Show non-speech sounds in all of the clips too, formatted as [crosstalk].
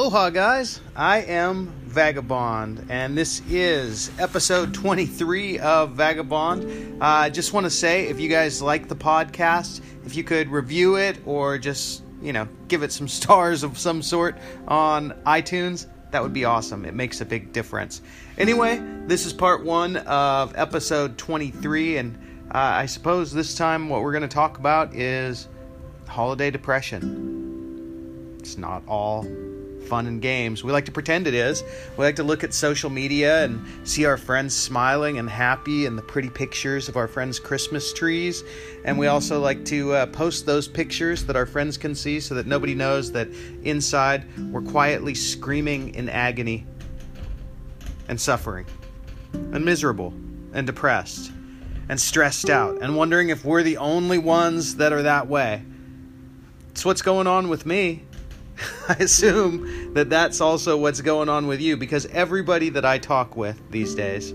Aloha, guys. I am Vagobond, and this is episode 23 of Vagobond. Uh, I just want to say if you guys like the podcast, if you could review it or just, you know, give it some [laughs] stars of some sort on iTunes, that would be awesome. It makes a big difference. Anyway, this is part one of episode 23, and uh, I suppose this time what we're going to talk about is holiday depression. It's not all fun and games. We like to pretend it is. We like to look at social media and see our friends smiling and happy and the pretty pictures of our friends' Christmas trees. And we also like to uh, post those pictures that our friends can see so that nobody knows that inside we're quietly screaming in agony and suffering and miserable and depressed and stressed out and wondering if we're the only ones that are that way. It's what's going on with me. [laughs] I assume that that's also what's going on with you because everybody that I talk with these days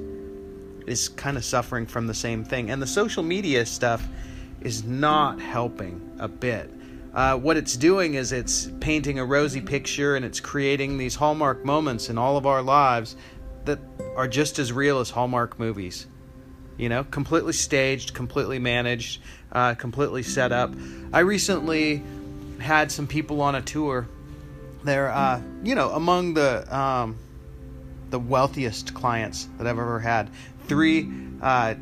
is kind of suffering from the same thing. And the social media stuff is not helping a bit. Uh, what it's doing is it's painting a rosy picture and it's creating these hallmark moments in all of our lives that are just as real as hallmark movies. You know, completely staged, completely managed, uh, completely set up. I recently had some people on a tour they're, uh, you know, among the um, the wealthiest clients that I've ever had. Three uh,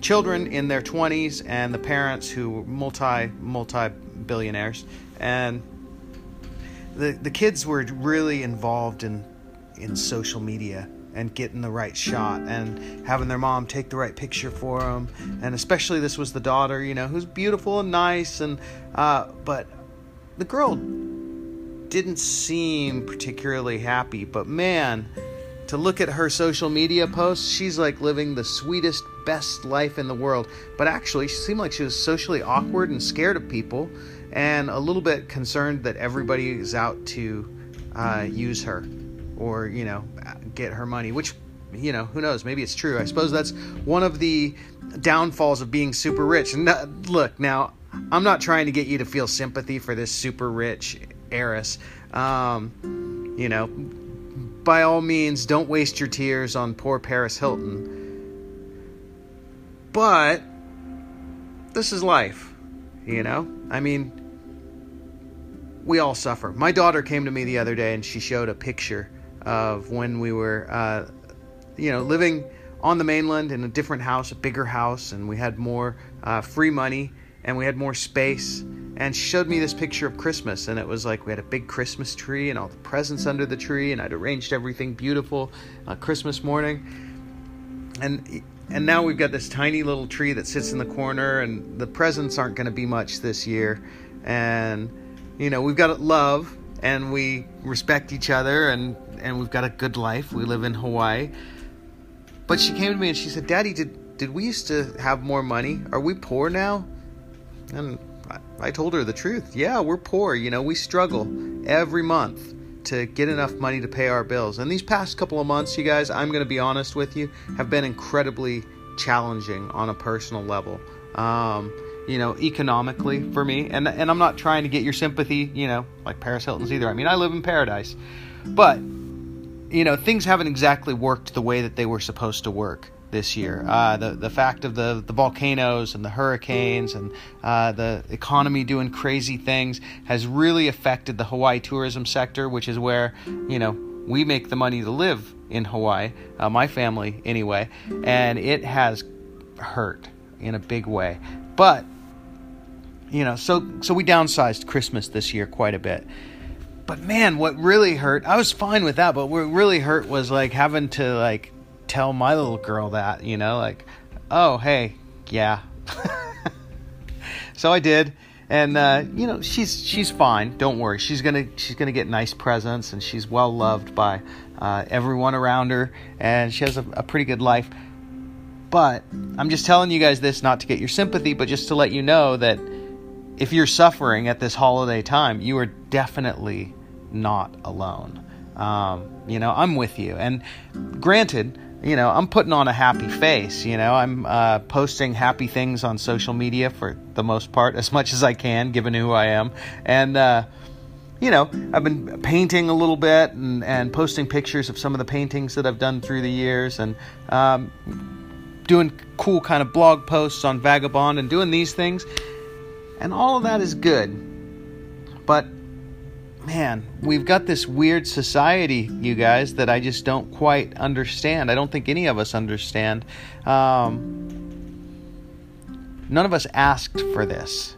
children in their 20s, and the parents who were multi multi billionaires, and the the kids were really involved in in social media and getting the right shot and having their mom take the right picture for them and especially this was the daughter you know who's beautiful and nice and uh, but the girl didn't seem particularly happy, but man, to look at her social media posts, she's like living the sweetest, best life in the world. But actually, she seemed like she was socially awkward and scared of people and a little bit concerned that everybody is out to uh, use her or, you know, get her money, which, you know, who knows? Maybe it's true. I suppose that's one of the downfalls of being super rich. Uh, look, now, I'm not trying to get you to feel sympathy for this super rich heiress. Um, you know, by all means, don't waste your tears on poor Paris Hilton. But this is life, you know? I mean, we all suffer. My daughter came to me the other day and she showed a picture of when we were, uh, you know, living on the mainland in a different house, a bigger house, and we had more uh, free money and we had more space and showed me this picture of Christmas, and it was like we had a big Christmas tree and all the presents under the tree, and I'd arranged everything beautiful uh, Christmas morning, and and now we've got this tiny little tree that sits in the corner, and the presents aren't going to be much this year, and you know we've got love, and we respect each other, and and we've got a good life. We live in Hawaii, but she came to me and she said, "Daddy, did did we used to have more money? Are we poor now?" And I told her the truth. Yeah, we're poor. You know, we struggle every month to get enough money to pay our bills. And these past couple of months, you guys, I'm going to be honest with you, have been incredibly challenging on a personal level. Um, you know, economically for me. And and I'm not trying to get your sympathy, you know, like Paris Hilton's either. I mean, I live in paradise. But you know, things haven't exactly worked the way that they were supposed to work this year. Uh, the the fact of the the volcanoes and the hurricanes and uh, the economy doing crazy things has really affected the Hawaii tourism sector, which is where you know we make the money to live in Hawaii. Uh, my family, anyway, and it has hurt in a big way. But you know, so so we downsized Christmas this year quite a bit. But man, what really hurt, I was fine with that, but what really hurt was like having to like tell my little girl that, you know, like, oh, hey, yeah. [laughs] so I did, and uh, you know, she's she's fine. Don't worry. She's gonna she's gonna get nice presents, and she's well loved by uh, everyone around her, and she has a, a pretty good life. But I'm just telling you guys this not to get your sympathy, but just to let you know that if you're suffering at this holiday time, you are definitely not alone. Um, you know, I'm with you. And granted, you know, I'm putting on a happy face. You know, I'm uh, posting happy things on social media for the most part, [laughs] as much as I can, given who I am. And, uh, you know, I've been painting a little bit and, and posting pictures of some of the paintings that I've done through the years and um, doing cool kind of blog posts on Vagobond and doing these things. And all of that is good. But man, we've got this weird society, you guys, that I just don't quite understand. I don't think any of us understand. Um, none of us asked for this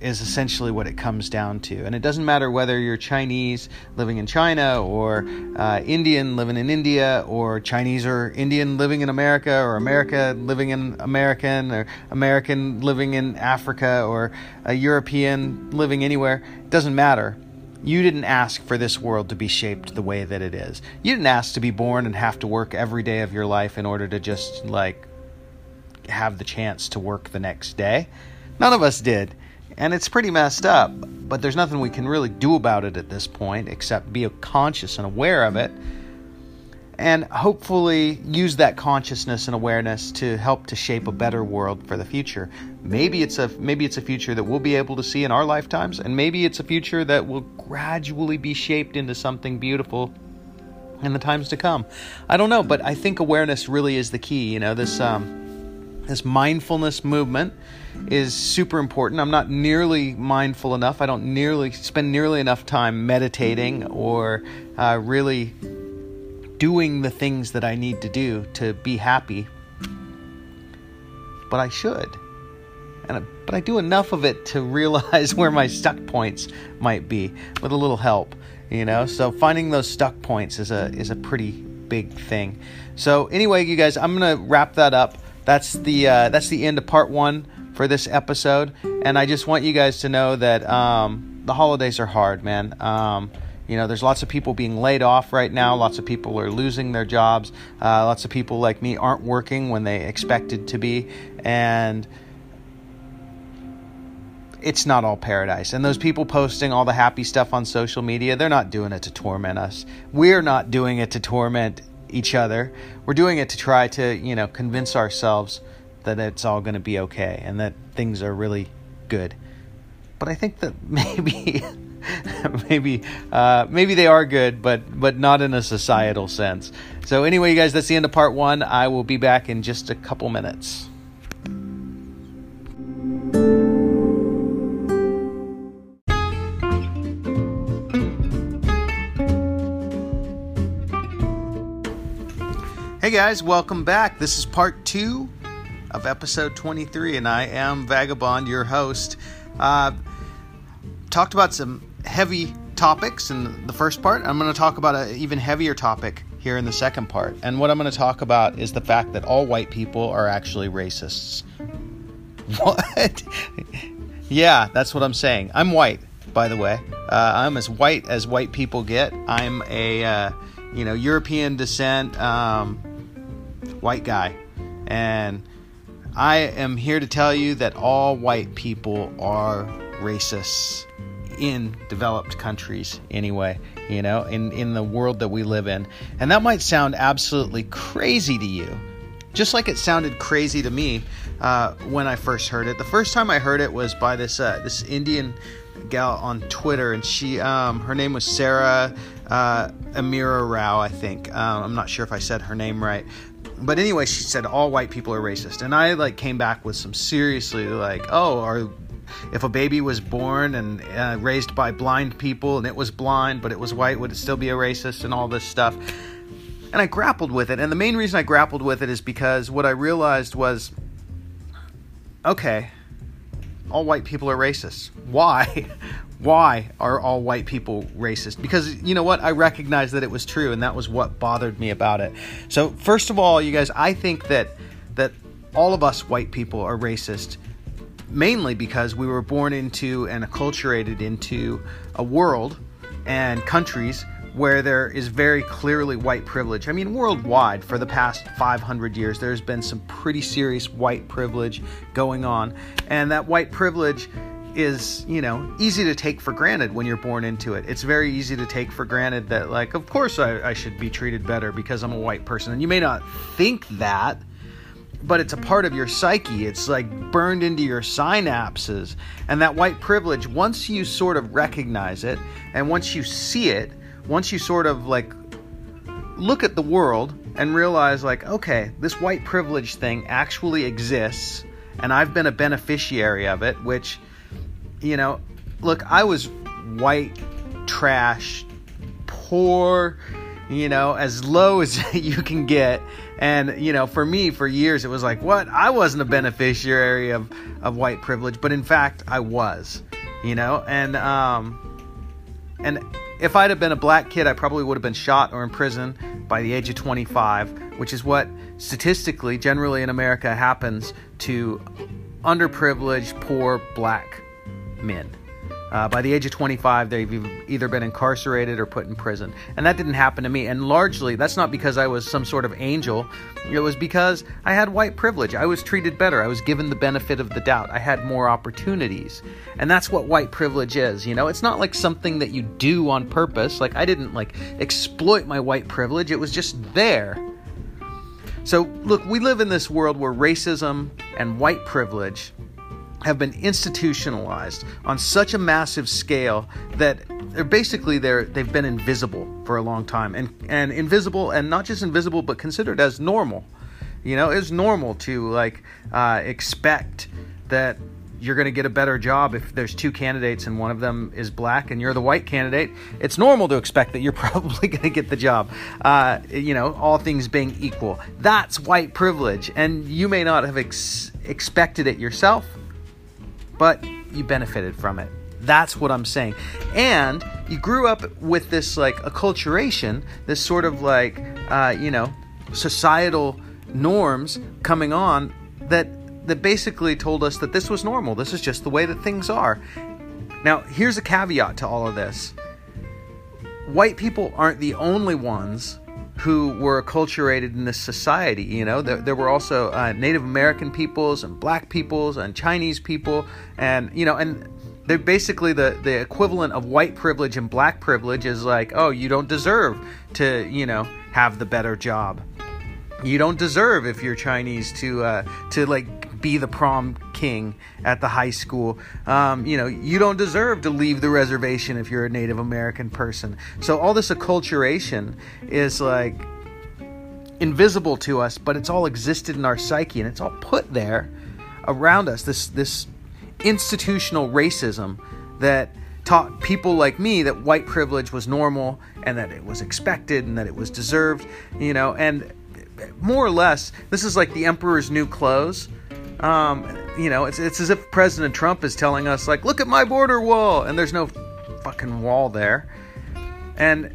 is essentially what it comes down to. And it doesn't matter whether you're Chinese living in China or uh, Indian living in India or Chinese or Indian living in America or America living in American or American living in Africa or a European living anywhere. It doesn't matter. You didn't ask for this world to be shaped the way that it is. You didn't ask to be born and have to work every day of your life in order to just like have the chance to work the next day. None of us did and it's pretty messed up. But there's nothing we can really do about it at this point except be conscious and aware of it, and hopefully use that consciousness and awareness to help to shape a better world for the future. Maybe it's a maybe it's a future that we'll be able to see in our lifetimes, and maybe it's a future that will gradually be shaped into something beautiful in the times to come. I don't know, but I think awareness really is the key. You know, this um, this mindfulness movement is super important. I'm not nearly mindful enough. I don't nearly spend nearly enough time meditating or uh, really doing the things that I need to do to be happy. But I should. And I, but I do enough of it to [laughs] realize where my stuck points might be with a little help, you know? So finding those stuck points is a is a pretty big thing. So anyway, you guys, I'm to wrap that up that's the uh, that's the end of part one for this episode. And I just want you guys to know that um, the holidays are hard, man. Um, you know, there's lots of people being laid off right now. Lots of people are losing their jobs. Uh, lots of people like me aren't working when they expected to be, and it's not all paradise. And those people posting all the happy stuff on social media, they're not doing it to torment us. We're not doing it to torment each other. We're doing it to try to, you know, convince ourselves that it's all going to be okay and that things are really good. But I think that [laughs] maybe, [laughs] maybe, uh, maybe they are good, but but not in a societal sense. So anyway, you guys, that's the end of part one. I will be back in just a couple minutes. Hey guys, welcome back. This is part two of episode 23, and I am Vagobond, your host. Uh, talked about some heavy topics in the first part. I'm going to talk about an even heavier topic here in the second part. And what I'm going to talk about is the fact that all white people are actually racists. [laughs] What? yeah, that's what I'm saying. I'm white, by the way. Uh, I'm as white as white people get. I'm a, uh, you know, European descent. Um, white guy. And I am here to tell you that all white people are racists in developed countries anyway you know in in the world that we live in and that might sound absolutely crazy to you just like it sounded crazy to me uh, when I first heard it. The first time I heard it was by this uh, this Indian gal on Twitter, and she um, her name was Sarah uh, Amira Rao, I think. Um, I'm not sure if I said her name right, but anyway, she said all white people are racist, and I like came back with some seriously like, oh, are if a baby was born and uh, raised by blind people and it was blind but it was white, would it still be a racist and all this stuff? And I grappled with it, and the main reason I grappled with it is because what I realized was, okay, all white people are racist. Why? [laughs] why are all white people racist? Because you know what? I recognized that it was true, and that was what bothered me about it. So, first of all, you guys, I think that that all of us white people are racist, mainly because we were born into and acculturated into a world and countries where there is very clearly white privilege. I mean, worldwide, for the past 500 years, there's been some pretty serious white privilege going on, and that white privilege is, you know, easy to take for granted when you're born into it. It's very easy to take for granted that, like, of course I, I should be treated better because I'm a white person. And you may not think that but it's a part of your psyche. It's like burned into your synapses. And that white privilege, once you sort of recognize it and once you see it, once you sort of like look at the world and realize, like, okay, this white privilege thing actually exists and I've been a beneficiary of it, which, you know, look, I was white trash, poor, you know, as low as [laughs] you can get. And, you know, for me, for years, it was like, what? I wasn't a beneficiary of, of white privilege, but in fact, I was, you know, and, um, and if I'd have been a black kid, I probably would have been shot or in prison by the age of 25, which is what statistically, generally in America, happens to underprivileged, poor black men. Uh, by the age of 25, they've either been incarcerated or put in prison. And that didn't happen to me. And largely, that's not because I was some sort of angel. It was because I had white privilege. I was treated better. I was given the benefit of the doubt. I had more opportunities. And that's what white privilege is. You know, it's not like something that you do on purpose. Like, I didn't like exploit my white privilege, it was just there. So, look, we live in this world where racism and white privilege have been institutionalized on such a massive scale that they're basically they're they've been invisible for a long time. And and invisible and not just invisible but considered as normal. You know it's normal to like uh, expect that you're going to get a better job if there's two candidates and one of them is black and you're the white candidate. It's normal to expect that you're [laughs] probably going to get the job. Uh, you know all things being equal. That's white privilege. And you may not have ex- expected it yourself but you benefited from it. That's what I'm saying. And you grew up with this like acculturation, this sort of like, uh, you know, societal norms coming on that that basically told us that this was normal. This is just the way that things are. Now, here's a caveat to all of this. White people aren't the only ones who were acculturated in this society. You know, there, there were also uh, Native American peoples and Black peoples and Chinese people, and you know, and they're basically the the equivalent of white privilege and black privilege is like, oh, you don't deserve to, you know, have the better job. You don't deserve if you're Chinese to uh, to like be the prom king at the high school. Um, you know, you don't deserve to leave the reservation if you're a Native American person. So all this acculturation is like invisible to us, but it's all existed in our psyche and it's all put there around us. This this institutional racism that taught people like me that white privilege was normal and that it was expected and that it was deserved, you know, and more or less, this is like the emperor's new clothes. Um, you know, it's it's as if President Trump is telling us like, look at my border wall, and there's no fucking wall there. And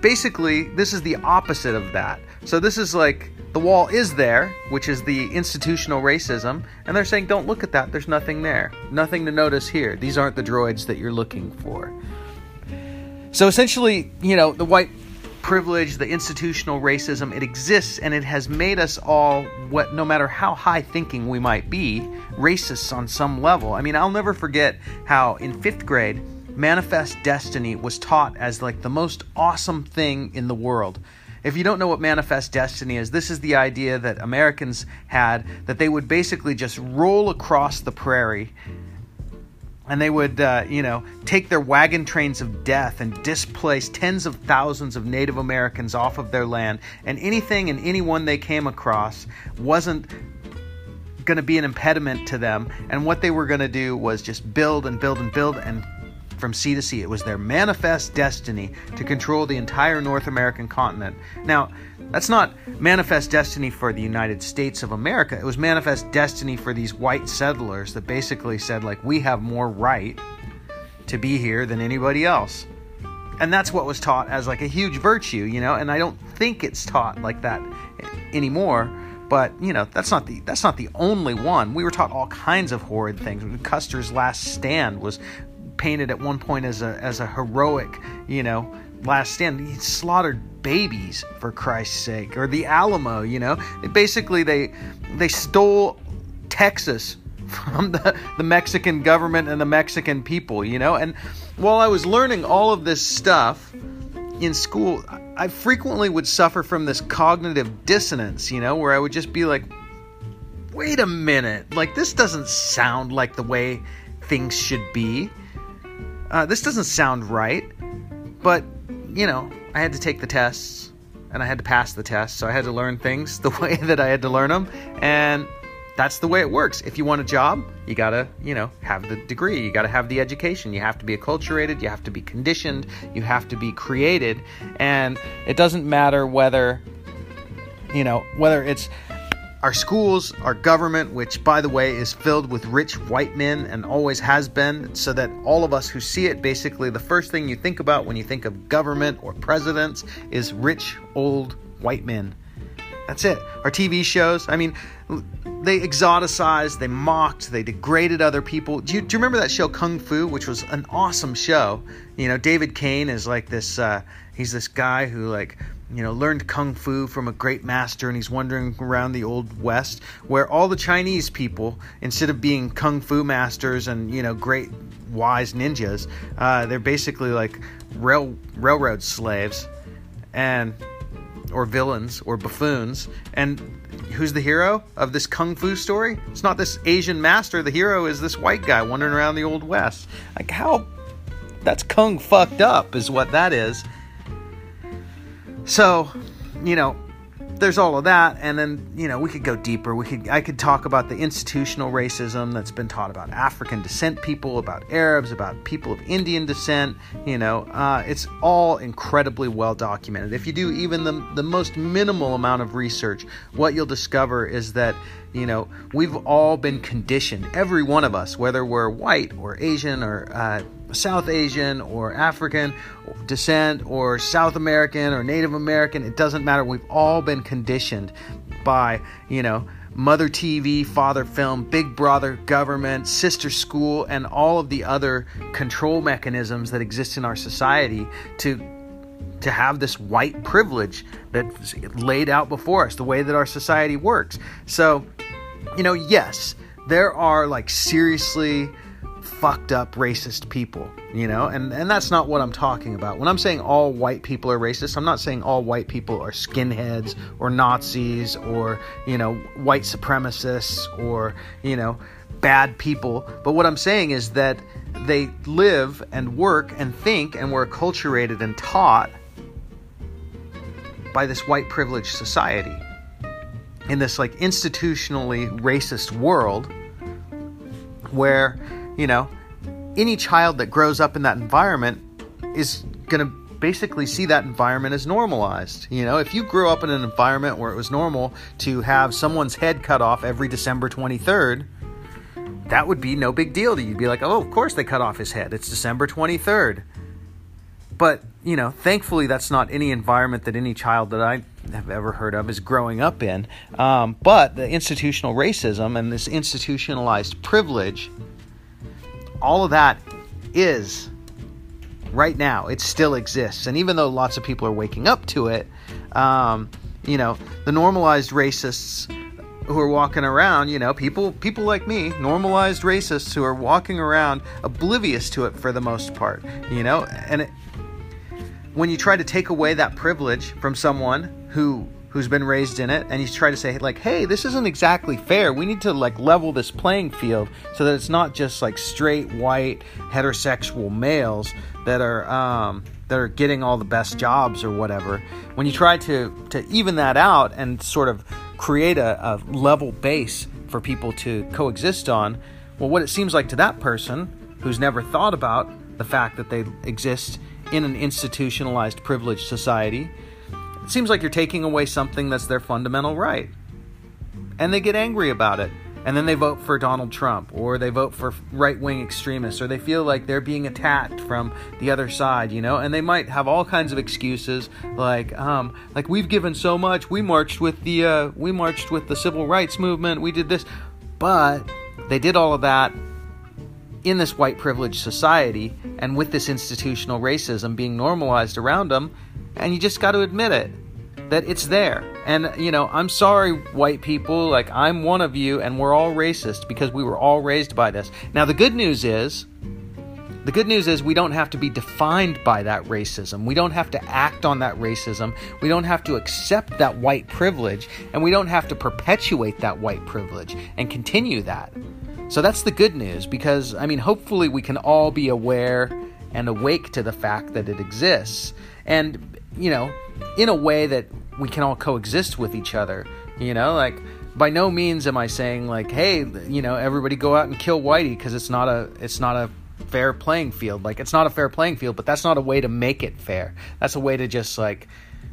basically, this is the opposite of that. So this is like the wall is there, which is the institutional racism, and they're saying, don't look at that. There's nothing there, nothing to notice here. These aren't the droids that you're looking for. So essentially, you know, the white privilege, the institutional racism, it exists and it has made us all, what, no matter how high thinking we might be, racists on some level. I mean, I'll never forget how in fifth grade, Manifest Destiny was taught as like the most awesome thing in the world. If you don't know what manifest destiny is, this is the idea that Americans had that they would basically just roll across the prairie and they would, uh, you know, take their wagon trains of death and displace tens of thousands of Native Americans off of their land. And anything and anyone they came across wasn't going to be an impediment to them. And what they were going to do was just build and build and build and from sea to sea. It was their manifest destiny to control the entire North American continent. Now, that's not manifest destiny for the United States of America. It was manifest destiny for these white settlers that basically said, like, we have more right to be here than anybody else. And that's what was taught as like a huge virtue, you know, and I don't think it's taught like that anymore but you know that's not the that's not the only one. We were taught all kinds of horrid things. Custer's last stand was painted at one point as a as a heroic, you know, last stand. He slaughtered babies for Christ's sake, or the Alamo. You know, basically they they stole Texas from the, the Mexican government and the Mexican people. You know, and while I was learning all of this stuff in school, I frequently would suffer from this cognitive dissonance, you know, where I would just be like, wait a minute, like this doesn't sound like the way things should be. Uh, this doesn't sound right. But, you know, I had to take the tests and I had to pass the tests, so I had to learn things [laughs] the way that I had to learn them. And that's the way it works. If you want a job, you gotta, you know, have the degree. You gotta have the education. You have to be acculturated. You have to be conditioned. You have to be created. And it doesn't matter whether, you know, whether it's our schools, our government, which by the way is filled with rich white men and always has been, so that all of us who see it, basically the first thing you think about when you think of government or presidents is rich old white men. That's it. Our TV shows, I mean, they exoticized, they mocked, they degraded other people. Do you, do you remember that show Kung Fu, which was an awesome show? You know, David Kane is like this, uh, he's this guy who, like, you know, learned kung fu from a great master, and he's wandering around the old west, where all the Chinese people, instead of being kung fu masters and you know great wise ninjas, uh, they're basically like rail railroad slaves, and or villains or buffoons. And who's the hero of this kung fu story? It's not this Asian master. The hero is this white guy wandering around the old west. Like how? That's kung fucked up, is what that is. So, you know, there's all of that and then you know we could go deeper. We could i could talk about the institutional racism that's been taught about african descent people about arabs about people of indian descent you know. Uh, it's all incredibly well documented. If you do even the, the most minimal amount of research what you'll discover is that you know we've all been conditioned every one of us whether we're white or asian or uh, South Asian or African descent or South American or Native American, it doesn't matter. We've all been conditioned by, you know, mother TV, father film, big brother, government, sister school, and all of the other control mechanisms that exist in our society to to have this white privilege that's laid out before us, the way that our society works. So, you know, yes, there are like seriously fucked up racist people, you know? And and that's not what I'm talking about. When I'm saying all white people are racist, I'm not saying all white people are skinheads or Nazis or, you know, white supremacists or, you know, bad people. But what I'm saying is that they live and work and think and were acculturated and taught by this white privileged society in this like institutionally racist world where you know, any child that grows up in that environment is going to basically see that environment as normalized. You know, if you grew up in an environment where it was normal to have someone's head cut off every December 23rd, that would be no big deal to you. You'd be like, oh, of course they cut off his head. It's December 23rd. But, you know, thankfully that's not any environment that any child that I have ever heard of is growing up in. Um, but the institutional racism and this institutionalized privilege all of that is right now. It still exists. And even though lots of people are waking up to it, um, you know, the normalized racists who are walking around, you know, people people like me, normalized racists who are walking around oblivious to it for the most part, you know, and it, when you try to take away that privilege from someone who who's been raised in it and he's try to say like hey this isn't exactly fair. We need to like level this playing field so that it's not just like straight white heterosexual males that are um, that are getting all the best jobs or whatever. When you try to to even that out and sort of create a, a level base for people to coexist on well what it seems like to that person who's never thought about the fact that they exist in an institutionalized privileged society it seems like you're taking away something that's their fundamental right. And they get angry about it. And then they vote for Donald Trump, or they vote for right wing extremists, or they feel like they're being attacked from the other side, you know? And they might have all kinds of excuses, like, um, like we've given so much. We marched with the, uh, we marched with the civil rights movement. We did this, but they did all of that in this white privileged society and with this institutional racism being normalized around them and you just got to admit it that it's there. And you know, I'm sorry, white people. Like I'm one of you, and we're all racist because we were all raised by this. Now, the good news is, the good news is we don't have to be defined by that racism. We don't have to act on that racism. We don't have to accept that white privilege. And we don't have to perpetuate that white privilege and continue that. So that's the good news because, I mean, hopefully we can all be aware and awake to the fact that it exists. And, you know, in a way that we can all coexist with each other. You know, like by no means am I saying like, hey, you know, everybody go out and kill Whitey because it's not a it's not a fair playing field. Like it's not a fair playing field, but that's not a way to make it fair. That's a way to just like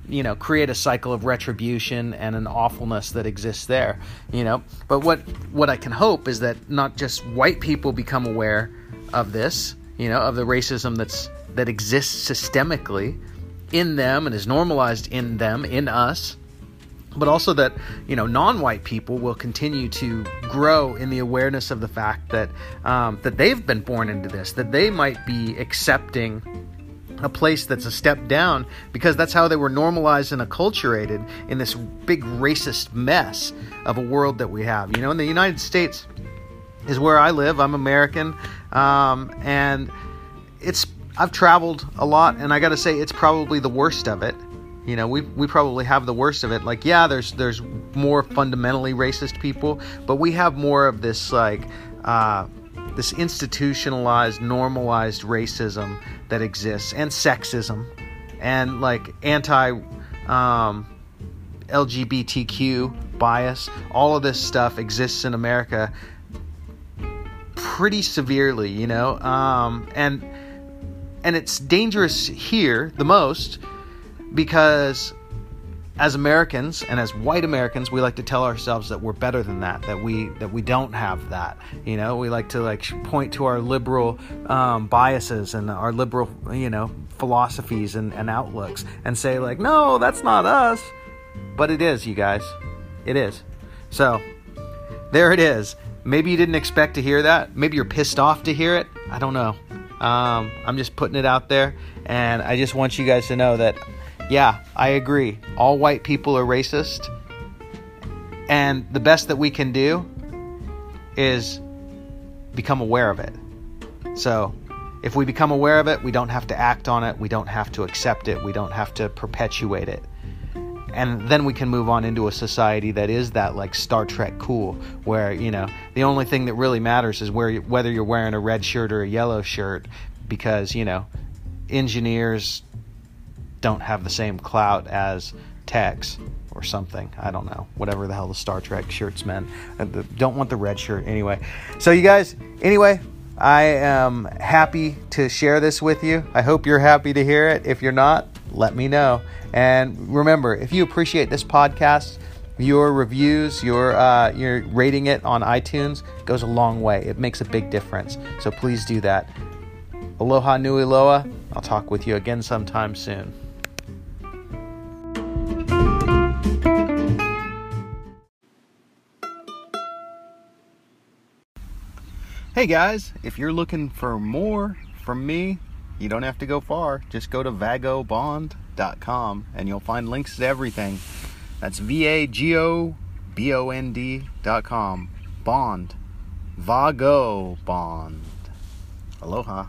you know create a cycle of retribution and an awfulness that exists there you know but what what i can hope is that not just white people become aware of this you know of the racism that's that exists systemically in them and is normalized in them in us but also that you know non-white people will continue to grow in the awareness of the fact that um, that they've been born into this, that they might be accepting a place that's a step down because that's how they were normalized and acculturated in this big racist mess of a world that we have. You know, in the United States is where I live. I'm American, um, and it's I've traveled a lot, and I got to say it's probably the worst of it you know, we we probably have the worst of it. Like, yeah, there's there's more fundamentally racist people, but we have more of this like uh, this institutionalized, normalized racism that exists, and sexism, and like anti um, LGBTQ bias. All of this stuff exists in America pretty severely, you know, um, and and it's dangerous here the most because as Americans and as white Americans, we like to tell ourselves that we're better than that, that we that we don't have that. You know, we like to like point to our liberal um, biases and our liberal, you know, philosophies and, and outlooks, and say like, no, that's not us. But it is, you guys. It is. So there it is. Maybe you didn't expect to hear that. Maybe you're pissed off to hear it. I don't know. Um, I'm just putting it out there, and I just want you guys to know that yeah, I agree. All white people are racist. And the best that we can do is become aware of it. So, if we become aware of it, we don't have to act on it, we don't have to accept it, we don't have to perpetuate it. And then we can move on into a society that is that like Star Trek cool, where, you know, the only thing that really matters is where whether you're wearing a red shirt or a yellow shirt because, you know, engineers, don't have the same clout as techs or something. I don't know. Whatever the hell the Star Trek shirts meant. Uh, don't want the red shirt anyway. So, you guys, anyway, I am happy to share this with you. I hope you're happy to hear it. If you're not, let me know. And remember, if you appreciate this podcast, your reviews, your uh, your rating it on iTunes goes a long way. It makes a big difference. So please do that. Aloha nui loa. I'll talk with you again sometime soon. Hey guys, if you're looking for more from me, you don't have to go far. Just go to vagobond.com and you'll find links to everything. That's V A G O B O N D.com. Bond. Vago Bond. Aloha.